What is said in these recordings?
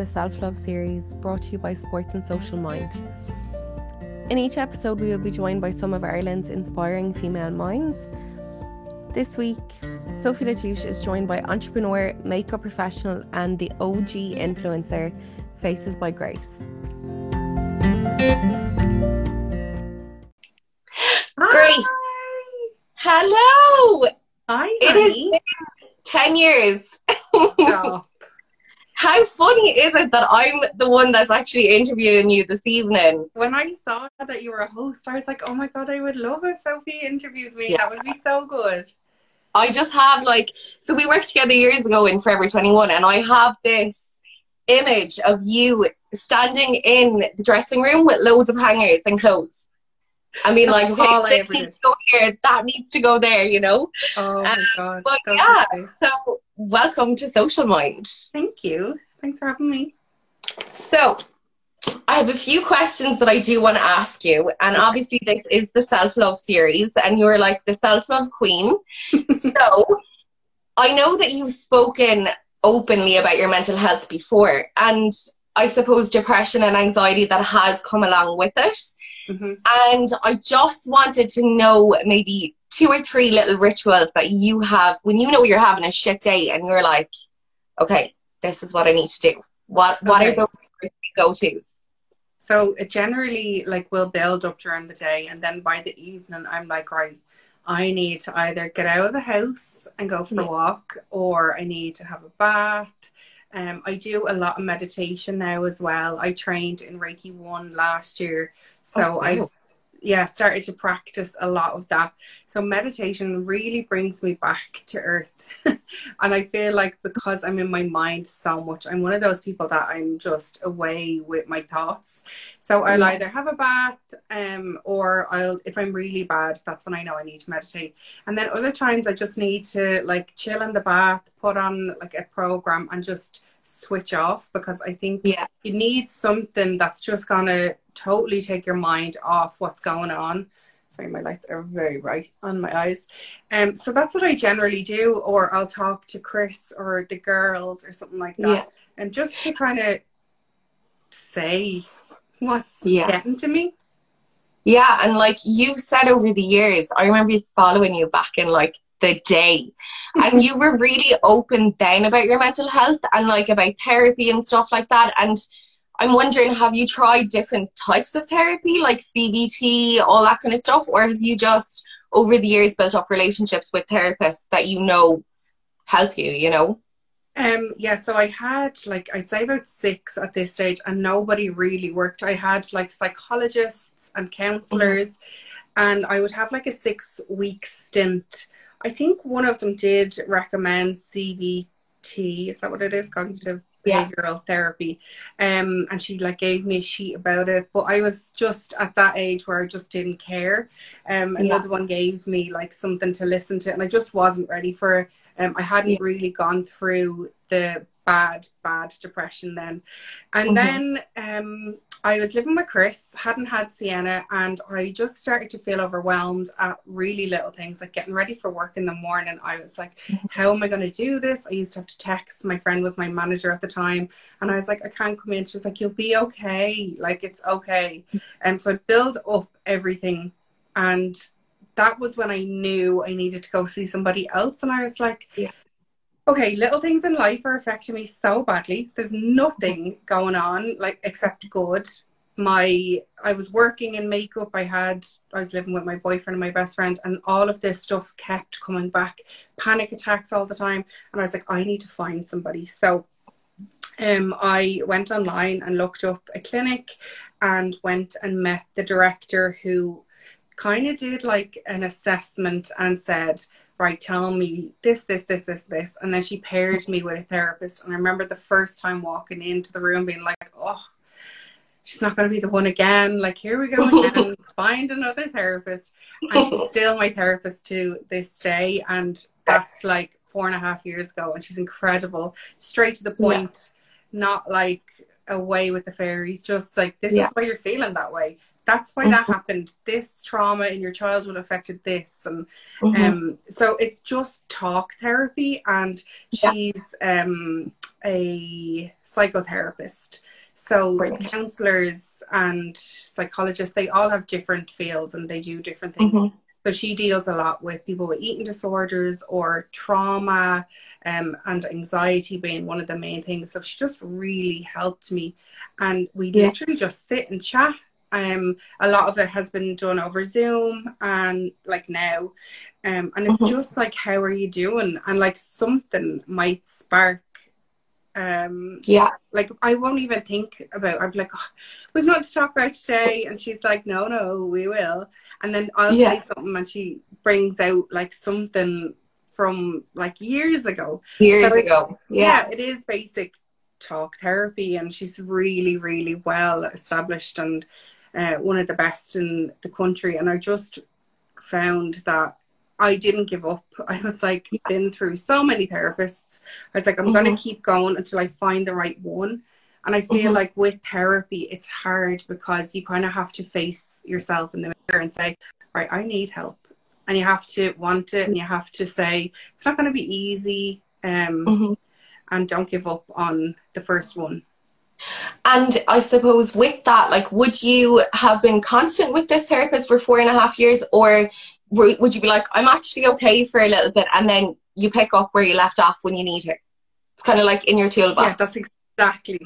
the Self Love series brought to you by Sports and Social Mind. In each episode, we will be joined by some of Ireland's inspiring female minds. This week, Sophie La Touche is joined by entrepreneur, makeup professional, and the OG influencer, Faces by Grace. Grace, hello. Hi, It has been 10 years. Stop. How funny is it that I'm the one that's actually interviewing you this evening? When I saw that you were a host, I was like, oh my god, I would love if Sophie interviewed me. Yeah. That would be so good. I just have like, so we worked together years ago in Forever 21, and I have this image of you standing in the dressing room with loads of hangers and clothes. I mean, like, all this needs to go here, that needs to go there, you know? Oh my um, god. but yeah. So, welcome to Social Mind. Thank you. Thanks for having me. So, I have a few questions that I do want to ask you. And obviously, this is the self love series, and you're like the self love queen. so, I know that you've spoken openly about your mental health before, and I suppose depression and anxiety that has come along with it. Hmm And I just wanted to know maybe two or three little rituals that you have when you know you're having a shit day and you're like, okay, this is what I need to do. What what Okay. are those go tos? So it generally like will build up during the day, and then by the evening, I'm like, right, I need to either get out of the house and go for a walk, or I need to have a bath. Um, I do a lot of meditation now as well. I trained in Reiki one last year, Oh, so Oh, wow. I've yeah started to practice a lot of that. So meditation really brings me back to earth, and I feel like because I'm in my mind so much, I'm one of those people that I'm just away with my thoughts. So I'll either have a bath, um, or I'll if I'm really bad, that's when I know I need to meditate. And then other times I just need to like chill in the bath, put on like a program, and just switch off because I think Yeah. you need something that's just gonna totally take your mind off what's going on. Sorry, my lights are very bright on my eyes. Um, so that's what I generally do, or I'll talk to Chris or the girls or something like that, Yeah. and just to kind of say what's Yeah. getting to me. Yeah, and like you've said over the years, I remember following you back in like the day. And you were really open then about your mental health and like about therapy and stuff like that. And I'm wondering, have you tried different types of therapy, like CBT, all that kind of stuff, or have you just over the years built up relationships with therapists that you know help you, you know? Um, yeah, so I had like I'd say about six at this stage, and nobody really worked. I had like psychologists and counselors, and I would have like a six week stint. I think one of them did recommend CBT. Is that what it is? Cognitive Yeah. behavioral therapy. Um, and she like gave me a sheet about it, but I was just at that age where I just didn't care. Um, Yeah. another one gave me like something to listen to, and I just wasn't ready for it. Um, I hadn't Yeah. really gone through the bad, bad depression then. And Mhm. then um, I was living with Chris, hadn't had Sienna, and I just started to feel overwhelmed at really little things, like getting ready for work in the morning. I was like, mm-hmm. how am I going to do this? I used to have to text. My friend was my manager at the time, and I was like, I can't come in. She's like, you'll be okay. Like, it's okay. Mm-hmm. And so I built up everything, and that was when I knew I needed to go see somebody else. And I was like, Yeah. Okay, little things in life are affecting me so badly. There's nothing going on, like, except good. My, I was working in makeup. I had, I was living with my boyfriend and my best friend, and all of this stuff kept coming back. Panic attacks all the time. And I was like, I need to find somebody. So, um, I went online and looked up a clinic and went and met the director who kind of did like an assessment and said, right, tell me this, this, this, this, this. And then she paired me with a therapist. And I remember the first time walking into the room being like, oh, she's not going to be the one again. Like, here we go again. Find another therapist. And she's still my therapist to this day. And that's like four and a half years ago. And she's incredible, straight to the point, not like away with the fairies, just like, this Yeah. is why you're feeling that way. That's why that happened. This trauma in your childhood affected this, and Mhm. um, so it's just talk therapy, and Yeah. she's um, a psychotherapist. So Brilliant. counselors and psychologists, they all have different fields and they do different things. Mhm. So she deals a lot with people with eating disorders or trauma um, and anxiety being one of the main things. So she just really helped me. And we Yeah. literally just sit and chat. Um, a lot of it has been done over Zoom and like now. Um, and it's Mhm. just like, how are you doing? And like something might spark um Yeah. like I won't even think about. I'm like, oh, we've not to talk about today, and she's like, no, no, we will. And then I'll Yeah. say something, and she brings out like something from like years ago. Years So it- ago. Yeah. Yeah. it is basic talk therapy, and she's really, really well established and uh, one of the best in the country. And I just found that. I didn't give up. I was like, been through so many therapists. I was like, I'm going Mhm. to keep going until I find the right one. And I feel Mhm. like with therapy, it's hard because you kind of have to face yourself in the mirror and say, right, I need help. And you have to want it and you have to say, it's not going to be easy. Um, Mhm. And don't give up on the first one. And I suppose with that, like, would you have been constant with this therapist for four and a half years, or would you be like, I'm actually okay for a little bit, and then you pick up where you left off when you need it? It's kind of like in your toolbox. Yeah, that's exactly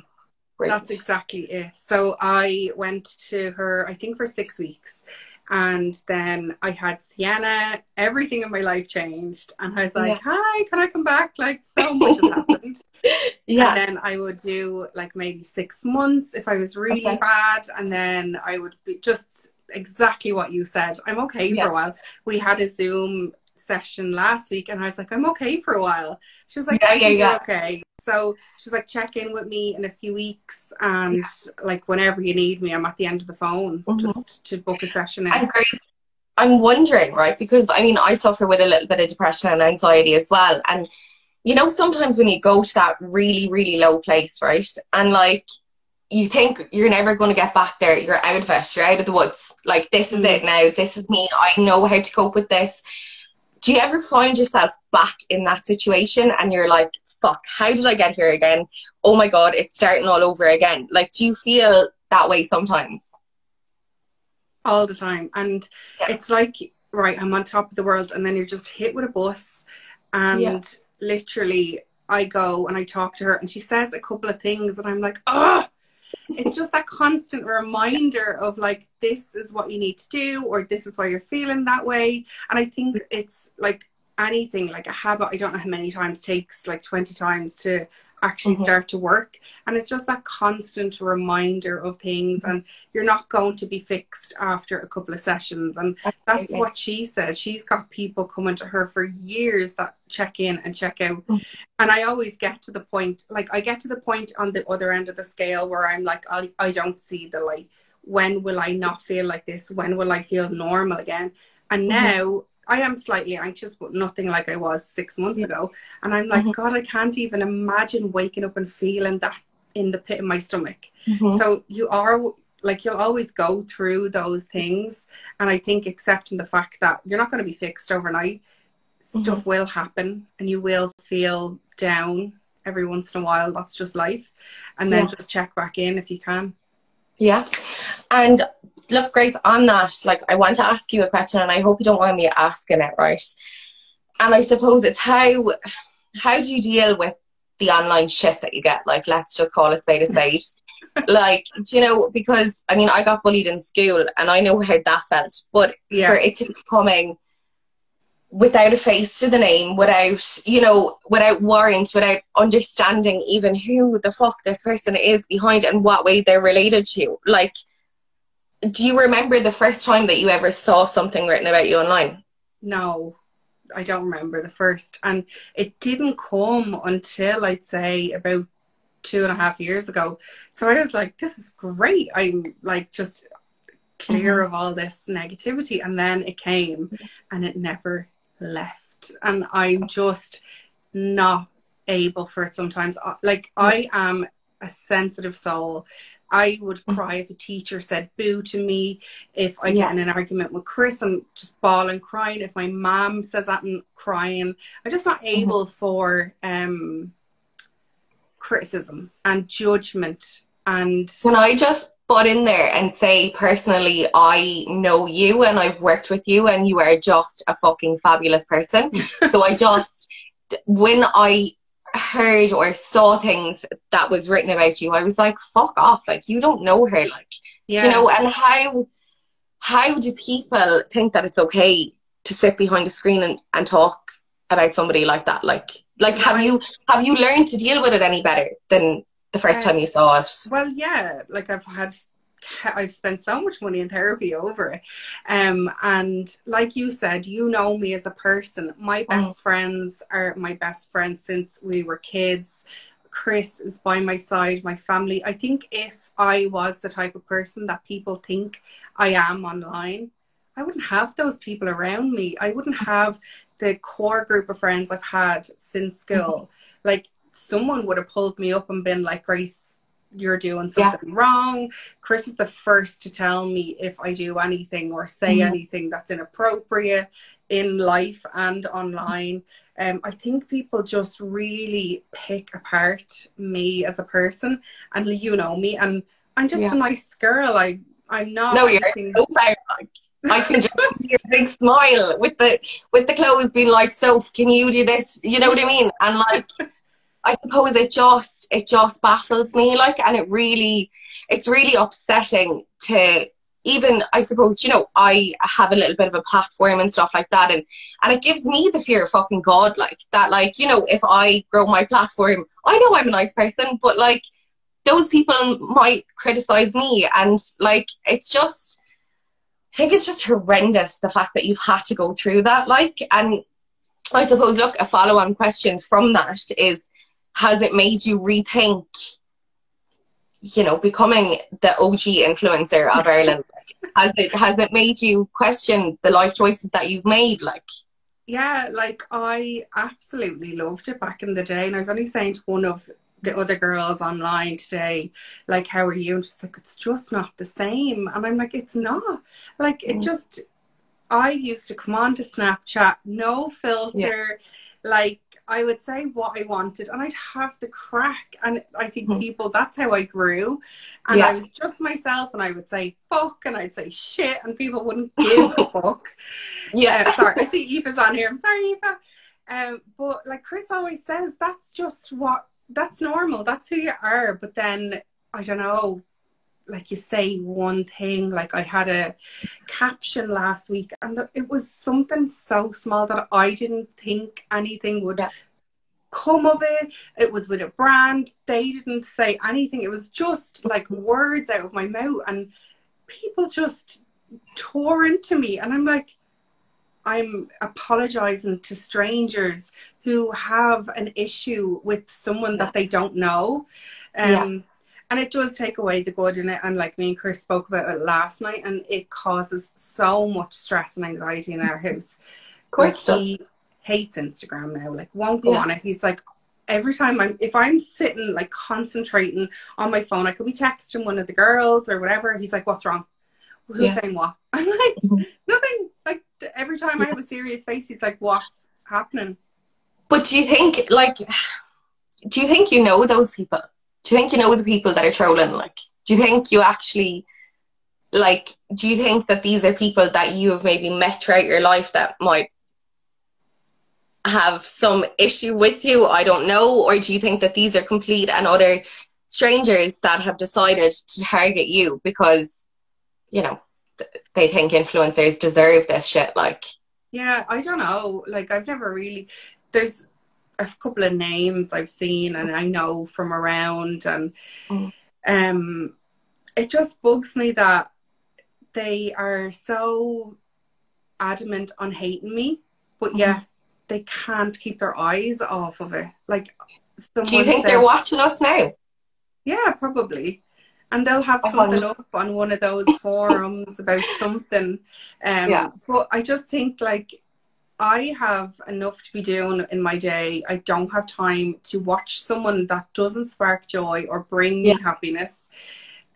Brilliant. That's exactly it. So I went to her, I think, for six weeks. And then I had Sienna. Everything in my life changed. And I was like, hi, can I come back? Like, so much has happened. yeah. And then I would do like maybe six months if I was really Okay. bad. And then I would be just exactly what you said. I'm okay Yeah. for a while. We had a Zoom session last week and I was like, I'm okay for a while. She was like, Yeah, yeah, yeah. okay. So she was like, check in with me in a few weeks and like whenever you need me, I'm at the end of the phone Mhm. just to book a session in. And Grace, I'm wondering, right? Because I mean, I suffer with a little bit of depression and anxiety as well. And you know, sometimes when you go to that really, really low place, right? And like, you think you're never going to get back there. You're out of it. You're out of the woods. Like, this is Mm. it now. This is me. I know how to cope with this. Do you ever find yourself back in that situation and you're like, fuck, how did I get here again? Oh my God, it's starting all over again. Like, do you feel that way sometimes? all the time and Yeah. it's like right i'm on top of the world and then you're just hit with a bus and Yeah. literally i go and i talk to her and she says a couple of things and i'm like oh it's just that constant reminder of like this is what you need to do or this is why you're feeling that way. And i think it's like anything like a habit i don't know how many times takes like 20 times to actually Mhm. start to work and it's just that constant reminder of things Mm-hmm. and you're not going to be fixed after a couple of sessions and that's what she says she's got people coming to her for years that check in and check out Mm. and i always get to the point like i get to the point on the other end of the scale where i'm like i, I don't see the light when will i not feel like this when will i feel normal again and Mhm. now I am slightly anxious, but nothing like I was six months Yeah. ago. And I'm like, Mhm. God, I can't even imagine waking up and feeling that in the pit of my stomach. Mhm. So you are like you'll always go through those things, and I think accepting the fact that you're not going to be fixed overnight, stuff will happen, and you will feel down every once in a while. That's just life, and then Yeah. just check back in if you can. Yeah. And look, Grace, on that, like, I want to ask you a question, and I hope you don't mind me asking it, right? And I suppose it's how how do you deal with the online shit that you get? Like, let's just call a spade a spade. like, do you know, because I mean, I got bullied in school, and I know how that felt. But Yeah. for it to be coming without a face to the name, without, you know, without warrant, without understanding even who the fuck this person is behind and what way they're related to. Like, do you remember the first time that you ever saw something written about you online? No, I don't remember the first. And it didn't come until I'd say about two and a half years ago. So I was like, this is great. I'm like just clear of all this negativity. And then it came and it never left. And I'm just not able for it sometimes. Uh, Like, I am a sensitive soul. I would cry if a teacher said boo to me. If I Yeah. get in an argument with Chris, I'm just bawling, crying. If my mom says that, I'm crying. I'm just not able for um, criticism and judgment and Can I just butt in there and say personally, I know you and I've worked with you and you are just a fucking fabulous person. so I just, when I heard or saw things that was written about you, I was like, fuck off. Like, you don't know her. Like, yeah you know, and how, how do people think that it's okay to sit behind a screen and, and talk about somebody like that? Like, like, have you, have you learned to deal with it any better than the first Uh, time you saw it? Well, yeah, like I've had, I've spent so much money in therapy over it, um, and like you said, you know me as a person. My best friends are my best friends since we were kids. Chris is by my side, my family. I think if I was the type of person that people think I am online, I wouldn't have those people around me. I wouldn't have the core group of friends I've had since school. Like someone would have pulled me up and been like, Grace, you're doing Yeah. something wrong. Chris is the first to tell me if I do anything or say Mhm. anything that's inappropriate in life and online. Um, I think people just really pick apart me as a person, and you know me, and I'm just Yeah. a nice girl. I I'm not. No, you're so I can just see your big smile with the with the clothes being like, "So, can you do this? You know what I mean? And like, I suppose it just it just baffles me. Like, and it really it's really upsetting to even I suppose you know I have a little bit of a platform and stuff like that, and and it gives me the fear of fucking God, like that. Like you know, if I grow my platform, I know I'm a nice person, but like those people might criticize me and like it's just I think it's just horrendous the fact that you've had to go through that like and I suppose look a follow on question from that is has it made you rethink you know becoming the OG influencer of Ireland has it has it made you question the life choices that you've made like Yeah, like I absolutely loved it back in the day. And I was only saying to one of the other girls online today, like, how are you? And she's like, it's just not the same. And I'm like, it's not. Like, it Mm. just, I used to come on to Snapchat, no filter. Like, I would say what I wanted and I'd have the crack. And I think Mhm. people, that's how I grew. And Yeah. I was just myself and I would say fuck and I'd say shit and people wouldn't give a fuck. Uh, sorry, I see Eva's on here. I'm sorry, Eva. Um, but like Chris always says, that's just what that's normal. That's who you are. But then I don't know, like you say one thing. Like I had a caption last week, and it was something so small that I didn't think anything would. Yeah. Come of it. It was with a brand. They didn't say anything. It was just like words out of my mouth, and people just tore into me. And I'm like, I'm apologizing to strangers who have an issue with someone that they don't know. Um, Yeah. And it does take away the good in it. And like me and Chris spoke about it last night, and it causes so much stress and anxiety in our house. Like, he hates Instagram now, like, won't go Yeah. on it. He's like, every time I'm, if I'm sitting like concentrating on my phone, I could be texting one of the girls or whatever. He's like, what's wrong? Who's Yeah. saying what? I'm like, Mhm. nothing. Like every time I have a serious face, he's like, "What's happening?" But do you think, like, do you think you know those people? Do you think you know the people that are trolling? Like, do you think you actually, like, do you think that these are people that you have maybe met throughout your life that might have some issue with you? I don't know. Or do you think that these are complete and utter strangers that have decided to target you because, you know, they think influencers deserve this shit? Like, Yeah, I don't know. Like I've never really. There's a couple of names I've seen and I know from around, and Mm. um, it just bugs me that they are so adamant on hating me, but yeah, they can't keep their eyes off of it. Like, do you think said- they're watching us now? Yeah, probably. And they'll have something wonder- up on one of those forums about something. Um, Yeah. But I just think like I have enough to be doing in my day. I don't have time to watch someone that doesn't spark joy or bring me happiness.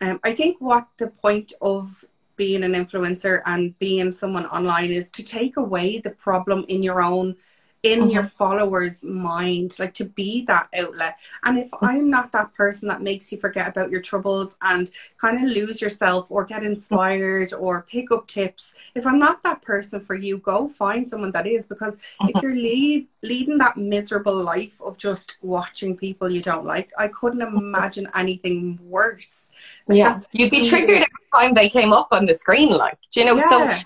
Um, I think what the point of being an influencer and being someone online is to take away the problem in your own in your uh-huh. followers' mind, like to be that outlet. And if mm-hmm. I'm not that person that makes you forget about your troubles and kind of lose yourself or get inspired or pick up tips, if I'm not that person for you, go find someone that is. Because if uh-huh. you're lead, leading that miserable life of just watching people you don't like, I couldn't uh-huh. imagine anything worse. Like, Yeah. You'd be triggered every time they came up on the screen, like, do you know? So Yeah.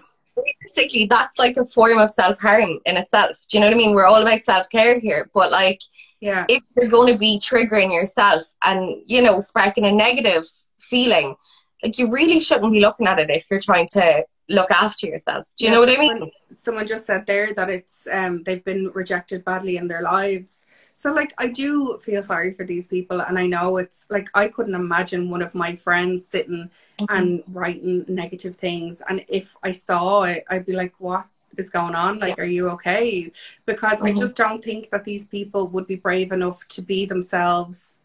Basically that's like a form of self harm in itself. Do you know what I mean? We're all about self care here, but like Yeah. if you're going to be triggering yourself and you know sparking a negative feeling, like you really shouldn't be looking at it if you're trying to look after yourself. Do you know what I mean? Someone, someone just said there that it's um they've been rejected badly in their lives. So like I do feel sorry for these people and I know it's like I couldn't imagine one of my friends sitting and writing negative things and if I saw it I'd be like what is going on? Like are you okay? Because I Mhm. just don't think that these people would be brave enough to be themselves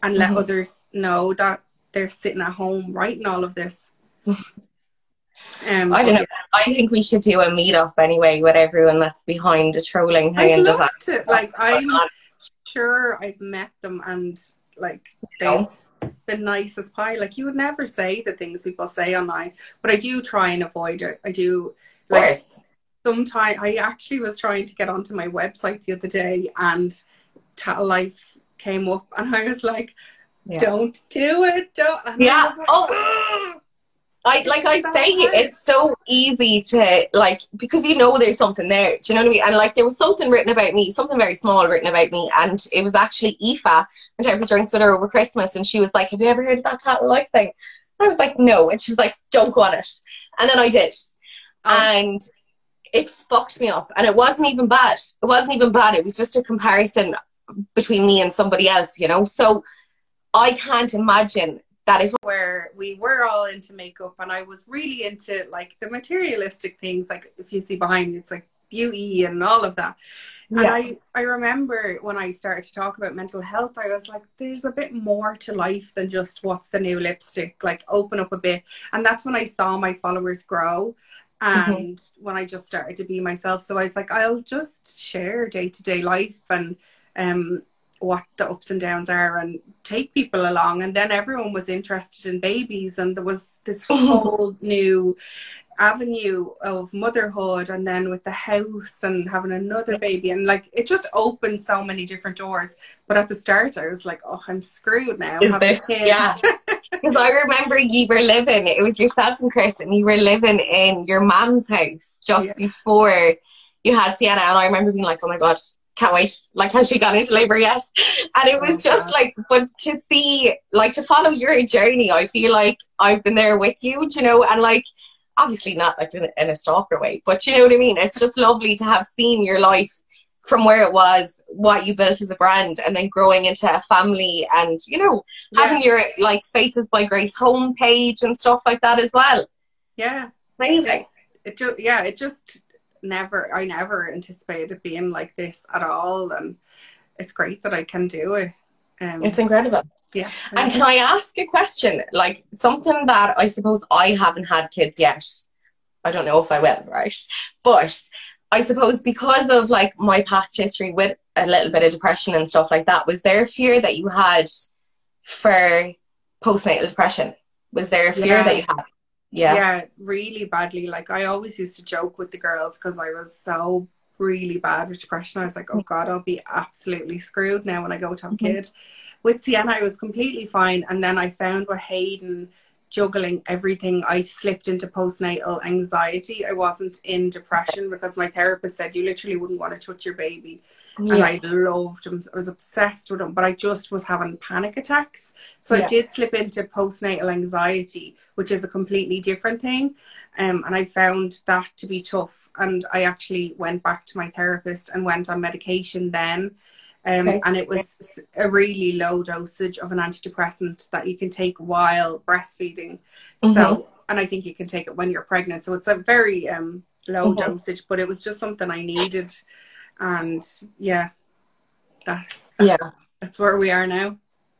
and let Mhm. others know that they're sitting at home writing all of this um I don't know. I think we should do a meetup anyway with everyone that's behind the trolling thing I'd love that. to. Like, I'm sure I've met them and, like, they've know? been nice pie. Like, you would never say the things people say online, but I do try and avoid it. I do, like, sometimes I actually was trying to get onto my website the other day and Tattle Life came up and I was like, Yeah. don't do it. Don't. And Yeah. like, Oh. I like I'd say it's so easy to like because you know there's something there. Do you know what I mean? And like there was something written about me, something very small written about me, and it was actually Aoife. went out for drinks with her over Christmas, and she was like, "Have you ever heard of that Tattle Life thing?" And I was like, "No," and she was like, "Don't go on it." And then I did, Oh. and it fucked me up. And it wasn't even bad. It wasn't even bad. It was just a comparison between me and somebody else, you know. So I can't imagine that if where we were all into makeup and I was really into like the materialistic things like if you see behind me it's like beauty and all of that. And I I remember when I started to talk about mental health I was like there's a bit more to life than just what's the new lipstick like open up a bit. And that's when I saw my followers grow and when I just started to be myself. So I was like I'll just share day to day life and um what the ups and downs are and take people along and then everyone was interested in babies and there was this whole new avenue of motherhood and then with the house and having another baby and like it just opened so many different doors but at the start I was like oh I'm screwed now Is having a this- yeah. Because I remember you were living, it was yourself and Chris, and you were living in your mom's house just Yeah. before you had Sienna. And I remember being like, oh my God, can't wait. Like, has she gone into labor yet? And it was Oh, just like, but to see, like, to follow your journey, I feel like I've been there with you, you know, and like, obviously not like in a, in a stalker way, but you know what I mean? It's just lovely to have seen your life from where it was, what you built as a brand, and then growing into a family and, you know, yeah, having your like Faces by Grace homepage and stuff like that as well. yeah Amazing. it just yeah it just never I never anticipated being like this at all and it's great that I can do it um It's incredible. yeah And can I ask a question? Like something that I suppose I haven't had kids yet. I don't know if I will, right? But I suppose because of like my past history with a little bit of depression and stuff like that, was there a fear that you had for postnatal depression? Was there a fear Yeah. that you had? Yeah. yeah really badly like i always used to joke with the girls because i was so really bad with depression i was like oh god i'll be absolutely screwed now when i go to have a Mhm. kid with sienna i was completely fine and then i found with hayden juggling everything i slipped into postnatal anxiety i wasn't in depression because my therapist said you literally wouldn't want to touch your baby and I loved him. I was obsessed with him, but I just was having panic attacks. So Yeah. I did slip into postnatal anxiety, which is a completely different thing. Um, and I found that to be tough. And I actually went back to my therapist and went on medication then. Um, Okay. And it was a really low dosage of an antidepressant that you can take while breastfeeding. Mhm. So, and I think you can take it when you're pregnant. So it's a very um, low Mhm. dosage, but it was just something I needed. And yeah, that Yeah. that's where we are now.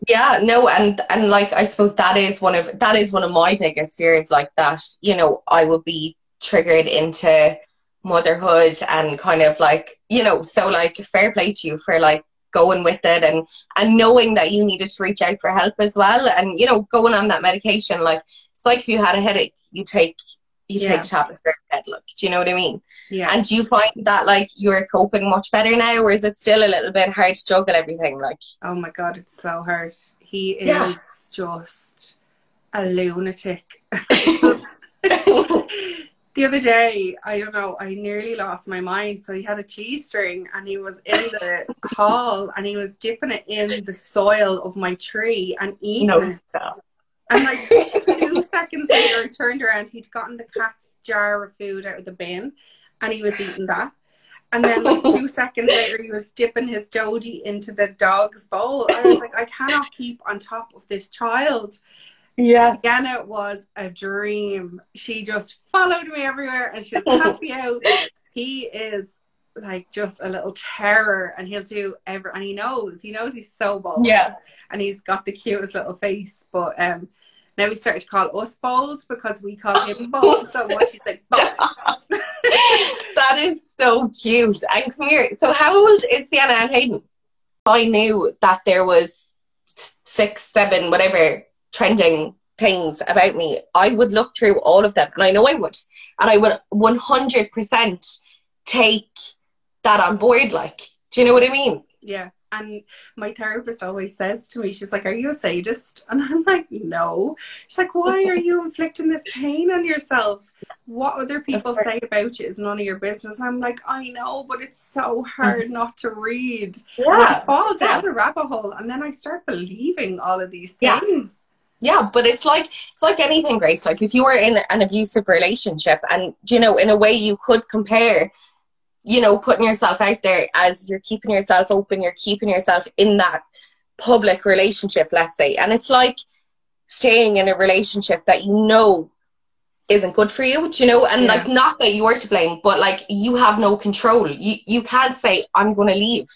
Yeah, no, and and like I suppose that is one of that is one of my biggest fears, like that, you know, I would be triggered into motherhood and kind of like, you know, so like fair play to you for like going with it and and knowing that you needed to reach out for help as well and you know going on that medication like it's like if you had a headache you take you Yeah. take a tablet for a head look do you know what I mean Yeah. and do you find that like you're coping much better now or is it still a little bit hard to juggle everything like oh my god, it's so hard. He is Yeah. just a lunatic. the other day, I don't know, I nearly lost my mind. So he had a cheese string and he was in the hall and he was dipping it in the soil of my tree and eating no it. stop. And like two seconds later, I turned around. He'd gotten the cat's jar of food out of the bin, and he was eating that. And then like two seconds later, he was dipping his Jody into the dog's bowl. I was like, I cannot keep on top of this child. Yeah Sienna was a dream. She just followed me everywhere, and she was happy out. He is like just a little terror, and he'll do every. And he knows, he knows he's so bold yeah and he's got the cutest little face. But um, now he started to call us bold because we call him bold so much. He's like bold. that is so cute. And come here. So how old is Sienna and Hayden? I knew that there was six, seven, whatever trending things about me. I would look through all of them, and I know I would, and I would one hundred percent take that on board. Like, do you know what I mean? Yeah. And my therapist always says to me, she's like, Are you a sadist? And I'm like, No. She's like, Why are you inflicting this pain on yourself? What other people say about you is none of your business. I'm like, I know, but it's so hard mm. not to read. And I fall down a rabbit hole and then I start believing all of these things. Yeah, but it's like it's like anything, Grace. Like if you were in an abusive relationship, and you know, in a way, you could compare, you know, putting yourself out there as you're keeping yourself open, you're keeping yourself in that public relationship, let's say, and it's like staying in a relationship that you know isn't good for you, do you know, and Yeah. like not that you're to blame, but like you have no control. You you can't say I'm going to leave.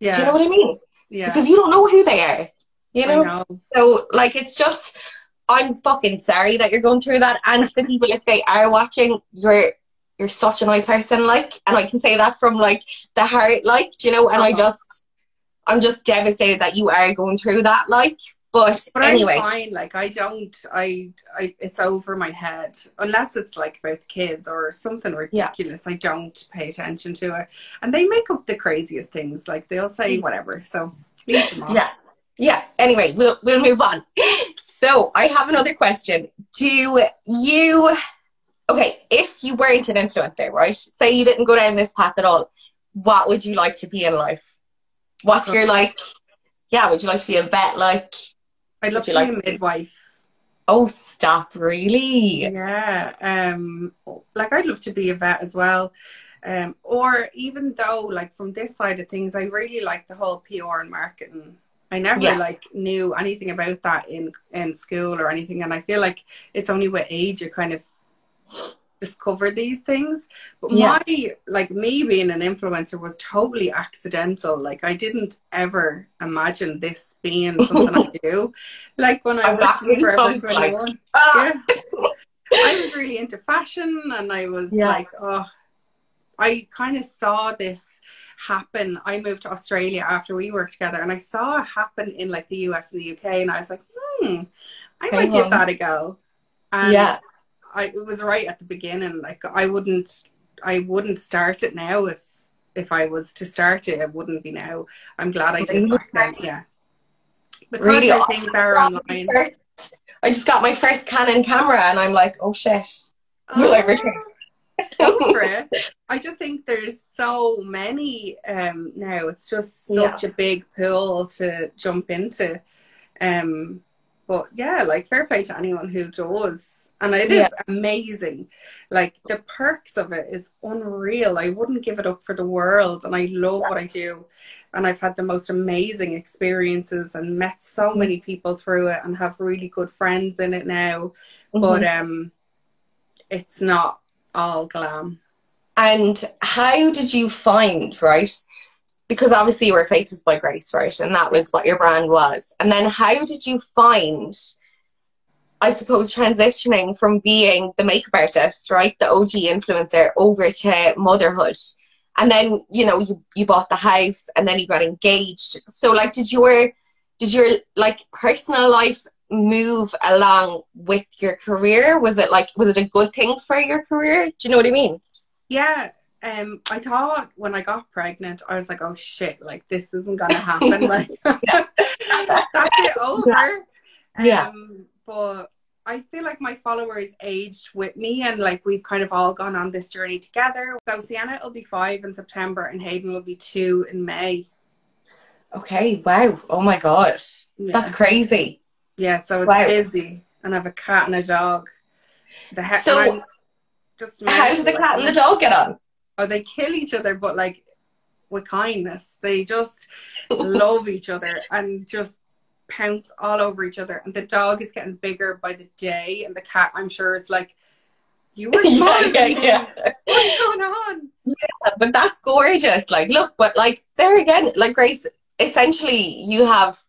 Yeah. Do you know what I mean? yeah. Because you don't know who they are. You know. Know. So, like, it's just, I'm fucking sorry that you're going through that. And to the people, if they are watching, you're you're such a nice person, like, and I can say that from like the heart, like, you know. And I Uh-huh. just, I'm just devastated that you are going through that, like. But, But anyway, I'm fine. Like I don't. I. I. It's over my head unless it's like about kids or something ridiculous. I don't pay attention to it, and they make up the craziest things. Like they'll say whatever. So leave them. Mm. yeah, yeah. Anyway, we'll we'll move on. So, I have another question. Do you? Okay, if you weren't an influencer, right? Say you didn't go down this path at all. What would you like to be in life? What's your like? Yeah, would you like to be a vet? Like, I'd love to be like- a midwife. oh, stop! Really? Yeah. Um. Like I'd love to be a vet as well. Um. Or even though, like from this side of things, I really like the whole PR and marketing. I never Yeah. like knew anything about that in in school or anything, and I feel like it's only with age you kind of discover these things. But Yeah. my like me being an influencer was totally accidental. Like I didn't ever imagine this being something I do. Like when I worked in Forever like, 21. Ah! Yeah. I was really into fashion and I was Yeah. like, oh, I kind of saw this happen. I moved to Australia after we worked together and I saw it happen in like the US and the UK and I was like, hmm, I might give that a go. And yeah, I it was right at the beginning. Like I wouldn't I wouldn't start it now if if I was to start it, it wouldn't be now. I'm glad I did back then, yeah. Because Really awesome. things are online. first- I just got my first Canon camera, and I'm like, oh shit! Will I return? it. I just think there's so many um, now. It's just such a big pool to jump into. Um, but yeah, like fair play to anyone who does, and it is Yeah. amazing. Like the perks of it is unreal. I wouldn't give it up for the world, and I love what I do. And I've had the most amazing experiences and met so Mm-hmm. many people through it, and have really good friends in it now. Mm-hmm. But um, it's not all glam. And how did you find, right? Because obviously you were Faces by Grace, right? And that was what your brand was. And then how did you find, I suppose, transitioning from being the makeup artist, right? The OG influencer over to motherhood. and then you know you you bought the house, and then you got engaged. So like, did your did your like personal life move along with your career? Was it like was it a good thing for your career? Do you know what I mean? Yeah. Um, I thought when I got pregnant, I was like, "Oh shit! Like this isn't gonna happen. like that's it over." Yeah. Um, but I feel like my followers aged with me, and like we've kind of all gone on this journey together. So Sienna will be five in September, and Hayden will be two in May. Okay. Wow. Oh my god. Yeah. That's crazy. Yeah, so it's Wow. busy, and I have a cat and a dog. The he- So, just How do the cat and the dog get on? Oh, they kill each other, but like with kindness. They just love each other and just pounce all over each other. And the dog is getting bigger by the day, and the cat, I'm sure, is like, "You were Yeah, yeah, yeah. What's going on?" but that's gorgeous. Like, look, but like there again, like Grace, essentially you have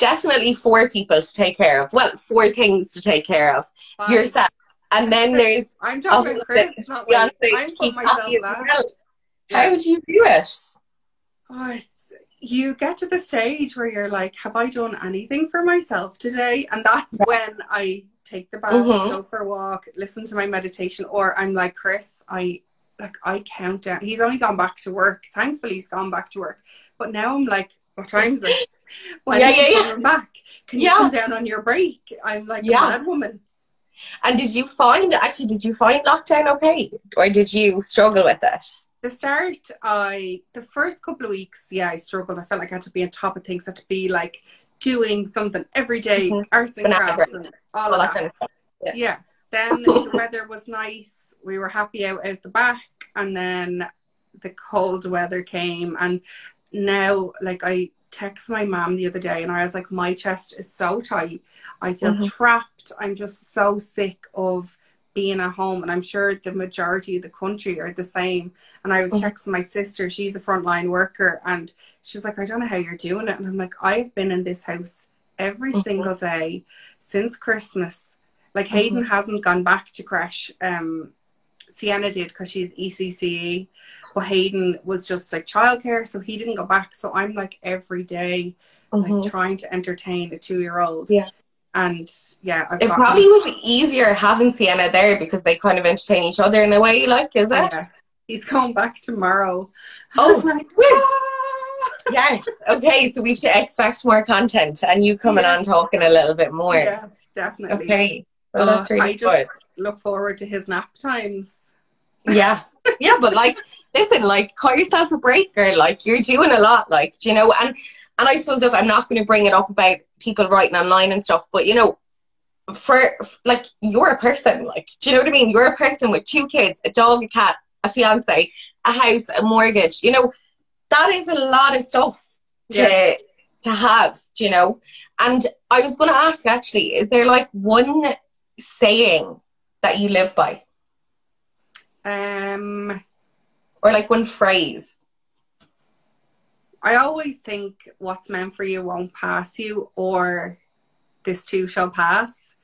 definitely four people to take care of. Well, four things to take care of. Fine. Yourself. And then there's I'm talking about Chris, not me. I'm putting myself last. well. Yeah. how would you do it? Oh, it's, you get to the stage where you're like, have I done anything for myself today? And that's when I take the bath, Mhm. go for a walk, listen to my meditation, or I'm like, Chris, I like I count down. He's only gone back to work. Thankfully, he's gone back to work. But now I'm like, what time is it? When Yeah, yeah, yeah. coming back? Can you come down on your break? I'm like Yeah. a mad woman. And did you find actually did you find lockdown okay? Or did you struggle with it? The start, I the first couple of weeks, yeah, I struggled. I felt like I had to be on top of things. I had to be like doing something every day, Mhm. arts and Banana crafts, bread. and all All of that that. kind of. Yeah. Yeah. Then the weather was nice. We were happy out out the back, and then the cold weather came, and now like I text my mom the other day, and I was like, my chest is so tight. I feel Mhm. trapped. I'm just so sick of being at home, and I'm sure the majority of the country are the same. And I was Mhm. texting my sister; she's a frontline worker, and she was like, I don't know how you're doing it, and I'm like, I've been in this house every Mhm. single day since Christmas. Like Hayden hasn't gone back to crash. Um, Sienna did because she's ECCE, but Hayden was just like childcare, so he didn't go back. So I'm like every day, Mhm. like trying to entertain a two-year-old. Yeah. And yeah, I've It probably was easier having Sienna there because they kind of entertain each other in a way, like, is it? Yeah. He's going back tomorrow. Oh, like, "Ah!" Yeah. Okay, so we have to expect more content and you coming Yeah. on talking a little bit more. Yes, definitely. Okay. Well, Uh, that's really I good. look forward to his nap times. Yeah. Yeah, but like, listen, like, cut yourself a break, girl. Like, you're doing a lot, like, do you know? And and I suppose if I'm not going to bring it up about people writing online and stuff, but you know, for like, you're a person. Like, do you know what I mean? You're a person with two kids, a dog, a cat, a fiance, a house, a mortgage. You know, that is a lot of stuff to Yeah. to have. Do you know? And I was going to ask actually, is there like one saying that you live by? Um, or like one phrase. I always think what's meant for you won't pass you, or this too shall pass.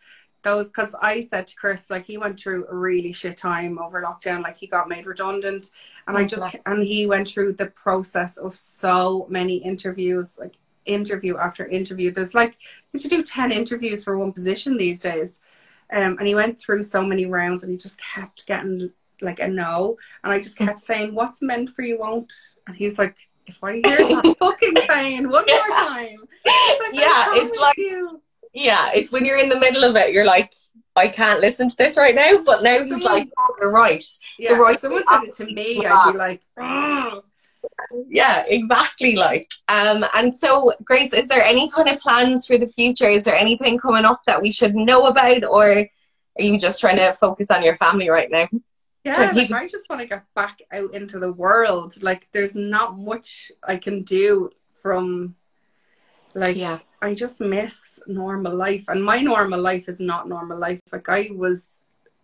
Those, because I said to Chris, like he went through a really shit time over lockdown, like he got made redundant, and I just and he went through the process of so many interviews, like interview after interview. There's like you have to do ten interviews for one position these days, um, and he went through so many rounds, and he just kept getting like a no, and I just kept saying, "What's meant for you won't," and he's like. If I hear that fucking saying one more time, like, Yeah, it's like- you. Yeah, it's when you're in the middle of it, you're like, I can't listen to this right now. But now he's Someone- like, oh, you're right. Yeah, right if someone said it to me, Yeah. I'd be like, "Ugh." Yeah, exactly. Like, um, and so Grace, is there any kind of plans for the future? Is there anything coming up that we should know about, or are you just trying to focus on your family right now? Yeah, to like I just want to get back out into the world. Like, there's not much I can do from, like, Yeah, I just miss normal life, and my normal life is not normal life. Like, I was.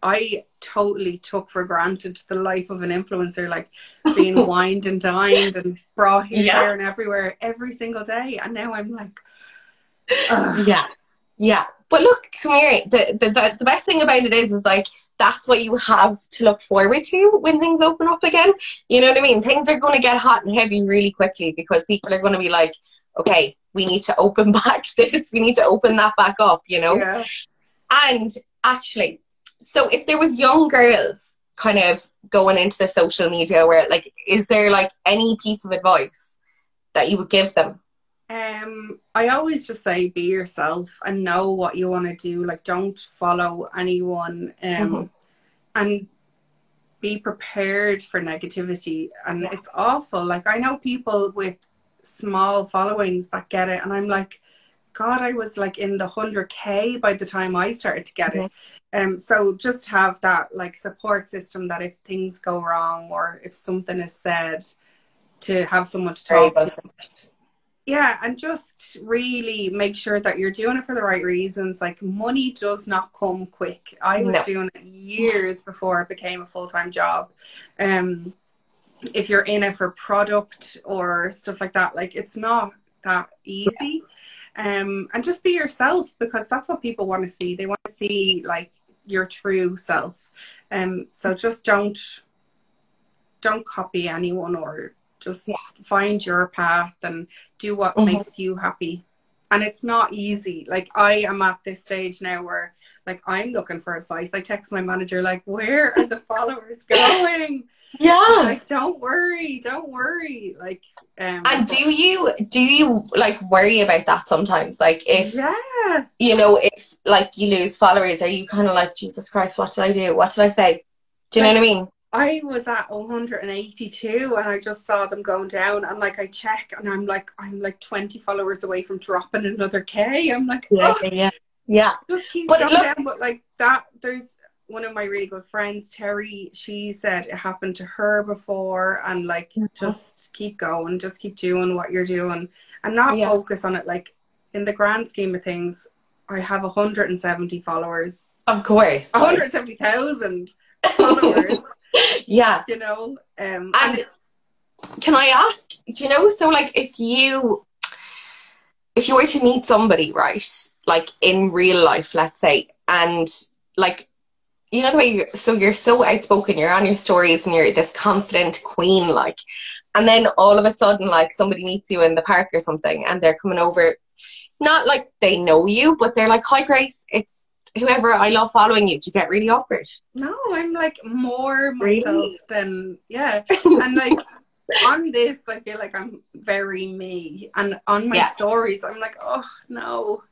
I totally took for granted the life of an influencer, like being wined and dined and brought here, Yeah. and everywhere every single day. And now I'm like, ugh. yeah. Yeah, but look, come here. The, the the the best thing about it is, is like that's what you have to look forward to when things open up again. You know what I mean? Things are going to get hot and heavy really quickly because people are going to be like, okay, we need to open back this, we need to open that back up. You know? Yeah. And actually, so if there was young girls kind of going into the social media, where like, is there like any piece of advice that you would give them? Um, I always just say be yourself and know what you want to do. Like, don't follow anyone, um, Mhm. and be prepared for negativity. And Yeah. it's awful. Like, I know people with small followings that get it, and I'm like, God, I was like in the hundred k by the time I started to get it. Um, so just have that like support system that if things go wrong or if something is said, to have someone to talk to. Yeah, and just really make sure that you're doing it for the right reasons. Like money does not come quick. I was No. doing it years before it became a full time job. Um, if you're in it for product or stuff like that, like it's not that easy. Um, and just be yourself because that's what people want to see. They want to see like your true self. Um, so just don't don't copy anyone or just Yeah. find your path and do what Mhm. makes you happy. And it's not easy. Like I am at this stage now where like I'm looking for advice. I text my manager like, where are the followers going? Yeah. Like, don't worry, don't worry. Like, um, And do you do you like worry about that sometimes? Like if yeah, you know if like you lose followers, are you kind of like Jesus Christ? What did I do? What did I say? Do you know what I mean? I was at 182 and I just saw them going down and like I check and I'm like I'm like 20 followers away from dropping another K. I'm like, oh, yeah, yeah. just keeps But going look- down. But like that, there's one of my really good friends, Terry. She said it happened to her before, and like just keep going, just keep doing what you're doing, and not Yeah. focus on it. Like in the grand scheme of things, I have 170 followers, Of course. 170,000 followers. yeah. you know, um, And can I ask? Do you know? So like, if you if you were to meet somebody, right, like in real life, let's say, and like. You know the way you're so you're so outspoken, you're on your stories and you're this confident queen, like, and then all of a sudden, like somebody meets you in the park or something, and they're coming over. Not like they know you, but they're like, "Hi, Grace, it's whoever. I love following you." You get really awkward? no, I'm like more Really? myself than yeah, and like on this, I feel like I'm very me, and on my Yeah. stories, I'm like, oh no,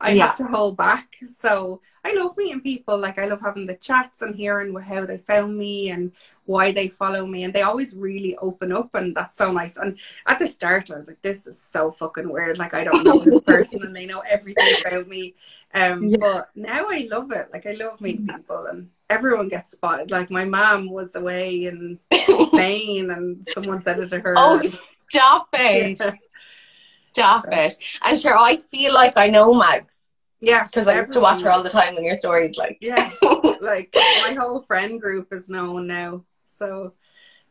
I Yeah. have to hold back. So I love meeting people. Like I love having the chats and hearing how they found me and why they follow me, and they always really open up, and that's so nice. And at the start, I was like, this is so fucking weird. Like I don't know this person, and they know everything about me. Um, Yeah. but now I love it. Like I love meeting people, and everyone gets spotted. Like my mom was away in Spain, and someone said it to her. Oh, and- stop it. Yeah. Stop it. And sure, I feel like I know Mags yeah, because I used to watch her all the time in your stories. Like, Yeah, like my whole friend group is known now, so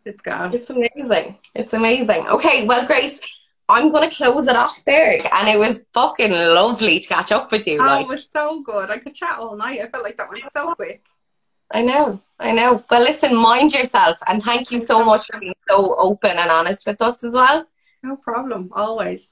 it's gas. it's amazing. It's amazing. Okay, well, Grace, I'm going to close it off there. And it was fucking lovely to catch up with you. Oh, Like, it was so good. I could chat all night. I felt like that went so quick. I know, I know. Well, listen, mind yourself. And thank you so much. for being so open and honest with us as well. No problem. Always.